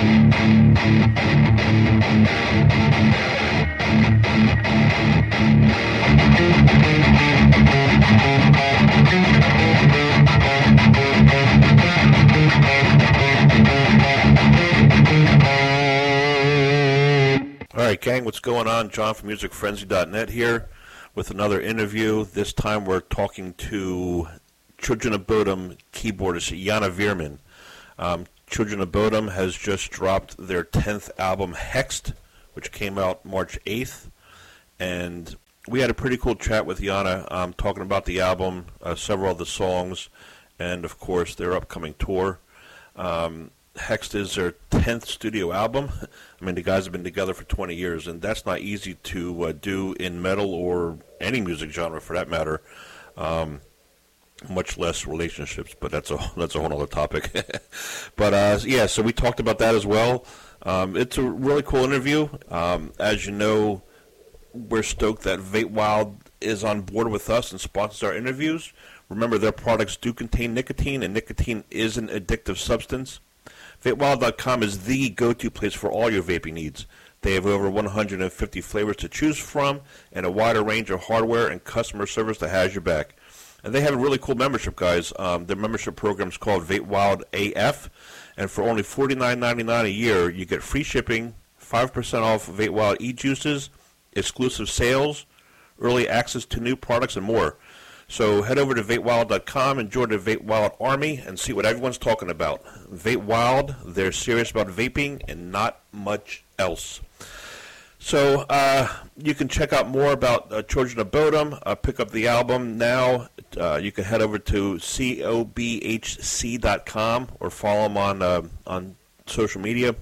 All right, gang, what's going on? John from MusicFrenzy.net here with another interview. This time we're talking to Children of Bodom keyboardist Janne Wirman. Um, Children of Bodom has just dropped their 10th album, Hexed, which came out March 8th. And we had a pretty cool chat with Janne um, talking about the album, uh, several of the songs, and of course their upcoming tour. Um, Hexed is their 10th studio album. I mean, the guys have been together for 20 years, and that's not easy to uh, do in metal or any music genre for that matter. Um, much less relationships, but that's a that's a whole other topic. but uh, yeah, so we talked about that as well. Um, it's a really cool interview. Um, as you know, we're stoked that Vape Wild is on board with us and sponsors our interviews. Remember, their products do contain nicotine, and nicotine is an addictive substance. VapeWild.com is the go-to place for all your vaping needs. They have over 150 flavors to choose from and a wider range of hardware and customer service that has your back. And they have a really cool membership, guys. Um, their membership program is called Vape Wild AF, and for only $49.99 a year, you get free shipping, 5% off Vape Wild e-juices, exclusive sales, early access to new products, and more. So head over to VapeWild.com and join the Vape Wild Army and see what everyone's talking about. Vape Wild, they're serious about vaping and not much else. So uh, you can check out more about uh, Children of Bodom. Uh, pick up the album now. Uh, you can head over to cobhc.com or follow them on uh, on social media.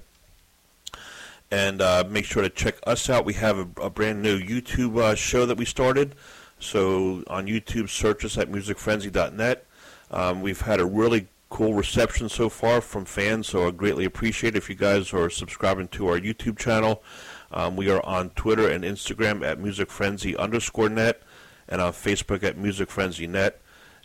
And uh, make sure to check us out. We have a, a brand new YouTube show that we started. So on YouTube, search us at musicfrenzy.net. Um, we've had a really cool reception so far from fans, so I greatly appreciate if you guys are subscribing to our YouTube channel. Um, we are on Twitter and Instagram at musicfrenzy underscore net and on Facebook at musicfrenzynet.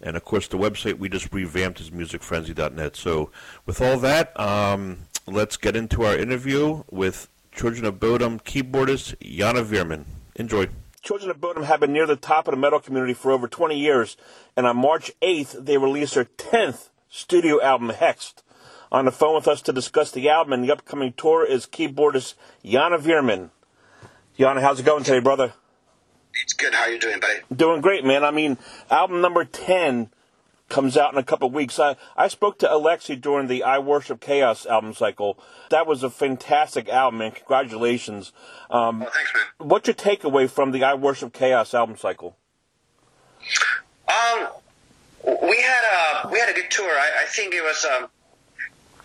And of course, the website we just revamped is musicfrenzy.net. So, with all that, um, let's get into our interview with Children of Bodom keyboardist Janne Wirman. Enjoy. Children of Bodom have been near the top of the metal community for over 20 years, and on March 8th, they released their 10th studio album, Hexed. On the phone with us to discuss the album and the upcoming tour is keyboardist Janne Wirman. Janne, how's it going today, brother? It's good. How are you doing, buddy? Doing great, man. I mean, album number 10 comes out in a couple of weeks. I, I spoke to Alexi during the I Worship Chaos album cycle. That was a fantastic album, man. Congratulations. Um, oh, thanks, man. What's your takeaway from the I Worship Chaos album cycle? We had a we had a good tour. I, I think it was um,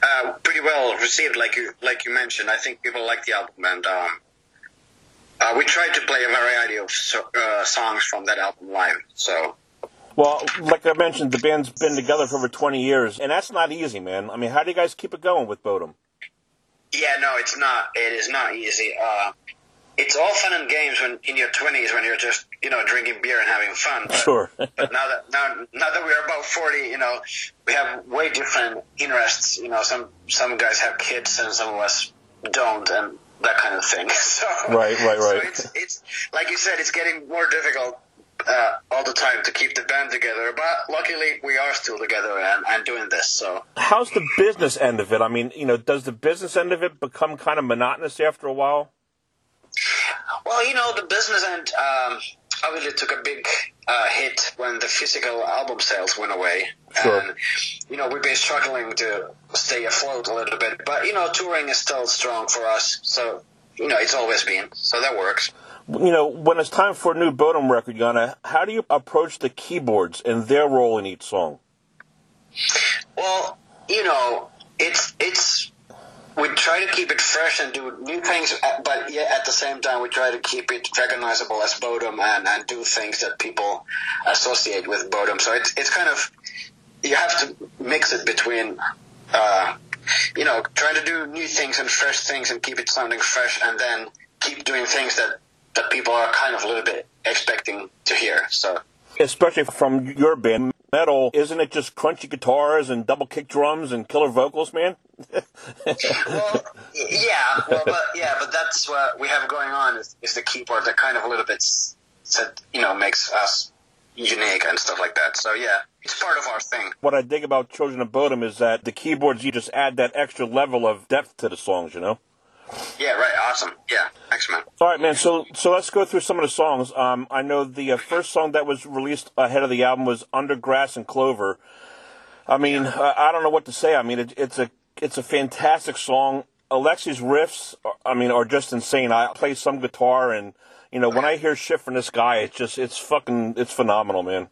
uh, pretty well received, like you like you mentioned. I think people liked the album, and um, uh, we tried to play a variety of so, uh, songs from that album live. So well, like I mentioned, the band's been together for over 20 years, and that's not easy, man. I mean, how do you guys keep it going with Bodom? Yeah, no, it's not. It is not easy. Uh, it's all fun and games when in your 20s when you're just you know drinking beer and having fun. But, sure. but now that now now that we're about 40, you know, we have way different interests. You know, some some guys have kids and some of us don't, and that kind of thing. So right, right, right. So it's, it's like you said, it's getting more difficult uh, all the time to keep the band together. But luckily, we are still together and, and doing this. So, how's the business end of it? I mean, you know, does the business end of it become kind of monotonous after a while? Well, you know, the business end um, obviously took a big uh, hit when the physical album sales went away. Sure. And, you know, we've been struggling to stay afloat a little bit. But, you know, touring is still strong for us. So, you know, it's always been. So that works you know, when it's time for a new Bodom record, Janne, how do you approach the keyboards and their role in each song? Well, you know, it's it's we try to keep it fresh and do new things, but yet at the same time we try to keep it recognizable as Bodom and, and do things that people associate with Bodom. So it's it's kind of you have to mix it between. Uh, you know, trying to do new things and fresh things and keep it sounding fresh, and then keep doing things that that people are kind of a little bit expecting to hear. So, especially from your band, metal, isn't it just crunchy guitars and double kick drums and killer vocals, man? Well, yeah, well, but yeah, but that's what we have going on is, is the keyboard that kind of a little bit, said, you know, makes us unique and stuff like that. So yeah, it's part of our thing. What I dig about Children of Bodom is that the keyboards you just add that extra level of depth to the songs, you know. Yeah, right. Awesome. Yeah, thanks, man. All right, man. So, so let's go through some of the songs. Um, I know the uh, first song that was released ahead of the album was "Under Grass and Clover." I mean, I, I don't know what to say. I mean, it, it's a it's a fantastic song. Alexi's riffs, I mean, are just insane. I play some guitar, and you know, when I hear shit from this guy, it's just it's fucking it's phenomenal, man.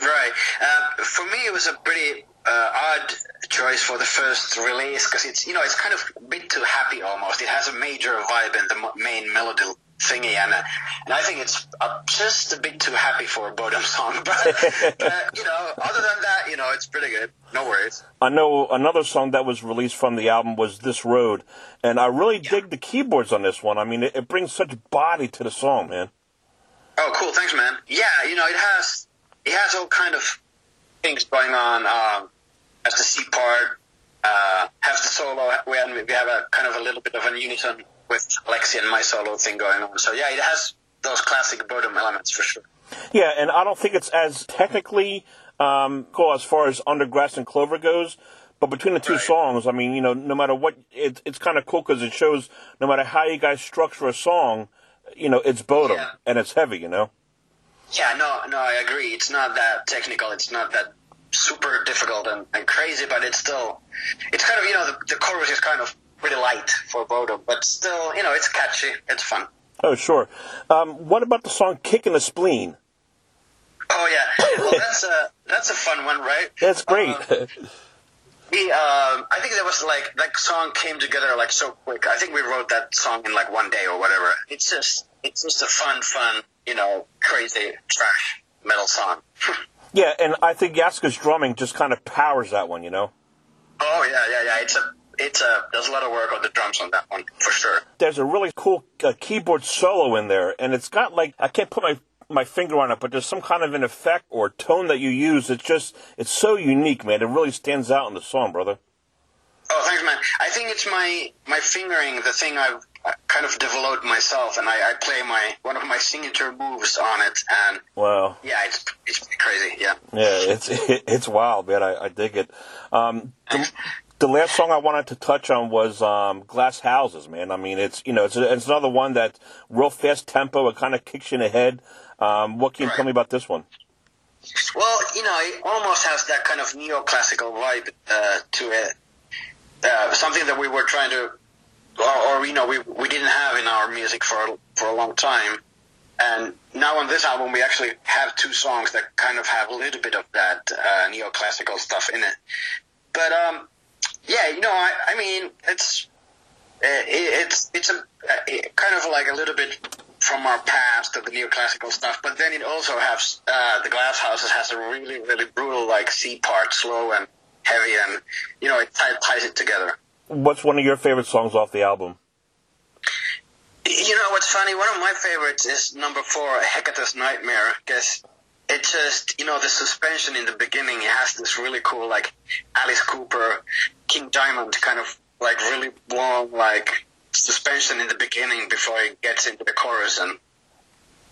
Right. Uh, for me, it was a pretty uh, odd choice for the first release because it's you know it's kind of a bit too happy almost. It has a major vibe in the main melody thingy, and uh, and I think it's uh, just a bit too happy for a Bodom song. But uh, you know, other than that, you know, it's pretty good. No worries. I know another song that was released from the album was "This Road," and I really yeah. dig the keyboards on this one. I mean, it, it brings such body to the song, man. Oh, cool! Thanks, man. Yeah, you know, it has it has all kind of things going on. Um, as the C part, uh, has the solo. We have a kind of a little bit of an unison with Alexi and my solo thing going on. So yeah, it has those classic Bodom elements for sure. Yeah, and I don't think it's as technically um, cool as far as Under Grass and Clover goes. But between the two right. songs, I mean, you know, no matter what, it, it's kind of cool because it shows no matter how you guys structure a song, you know, it's Bodom yeah. and it's heavy, you know. Yeah, no, no, I agree. It's not that technical. It's not that super difficult and, and crazy, but it's still, it's kind of, you know, the, the chorus is kind of pretty light for Bodom, but still, you know, it's catchy. It's fun. Oh, sure. Um, what about the song "Kicking the Spleen"? Oh yeah, well that's a that's a fun one, right? That's great. Um, we, um, I think that was like that song came together like so quick. I think we wrote that song in like one day or whatever. It's just it's just a fun, fun, you know, crazy trash metal song. yeah, and I think Jaska's drumming just kind of powers that one, you know. Oh yeah, yeah, yeah. It's a it's a there's a lot of work on the drums on that one for sure. There's a really cool uh, keyboard solo in there, and it's got like I can't put my my finger on it, but there's some kind of an effect or tone that you use. It's just it's so unique, man. It really stands out in the song, brother. Oh, thanks, man. I think it's my my fingering, the thing I've kind of developed myself, and I, I play my one of my signature moves on it, and wow, yeah, it's it's crazy, yeah, yeah, it's it, it's wild, man. I, I dig it. Um, the, last song I wanted to touch on was um, "Glass Houses," man. I mean, it's you know, it's it's another one that real fast tempo. It kind of kicks you in the head. Um, what can you right. tell me about this one? Well, you know, it almost has that kind of neoclassical vibe uh, to it uh, something that we were trying to, or, or, you know, we we didn't have in our music for for a long time. And now on this album, we actually have two songs that kind of have a little bit of that uh, neoclassical stuff in it. But um, yeah, you know, I, I mean, it's uh, it, it's it's a it kind of like a little bit from our past of the neoclassical stuff, but then it also has uh, the Glass Houses has a really really brutal like C part, slow and heavy, and you know it ties it together. What's one of your favorite songs off the album? You know what's funny? One of my favorites is number four, Hecate's Nightmare, because it just you know the suspension in the beginning. It has this really cool like Alice Cooper, King Diamond kind of like really long like suspension in the beginning before it gets into the chorus and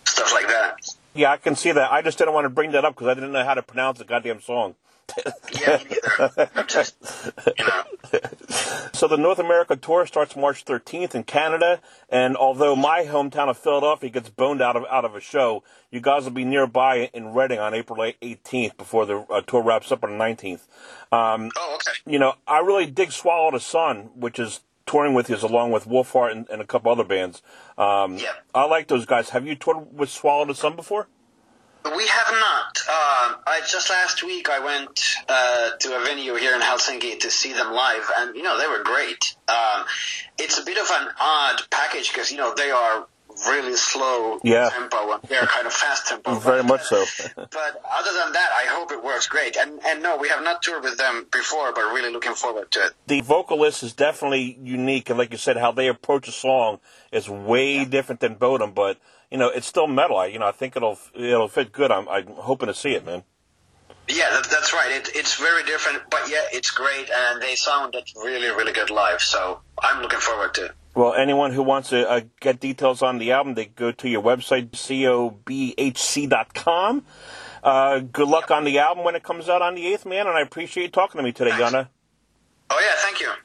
stuff like that. Yeah, I can see that. I just didn't want to bring that up because I didn't know how to pronounce the goddamn song yeah, Just, you know. So the North America tour starts March 13th in Canada, and although my hometown of Philadelphia gets boned out of out of a show, you guys will be nearby in Reading on April 18th before the uh, tour wraps up on the 19th. Um, oh, okay. You know, I really dig Swallow the Sun, which is touring with you along with Wolfheart and, and a couple other bands. Um, yeah. I like those guys. Have you toured with Swallow the Sun before? We have not. Uh, I just last week I went uh, to a venue here in Helsinki to see them live, and you know they were great. Um, it's a bit of an odd package because you know they are really slow yeah. tempo and they're kind of fast tempo. Very but, much so. but other than that, I hope it works great. And and no, we have not toured with them before, but really looking forward to it. The vocalist is definitely unique, and like you said, how they approach a song is way yeah. different than Bodom, but you know, it's still metal. I, you know, I think it'll it'll fit good. I'm, I'm hoping to see it, man. Yeah, that, that's right. It, it's very different, but yeah, it's great, and they sounded really, really good live. So I'm looking forward to. Well, anyone who wants to uh, get details on the album, they go to your website, cobhc.com. Uh, good luck on the album when it comes out on the 8th, man, and I appreciate you talking to me today, Thanks. Janne. Oh yeah, thank you.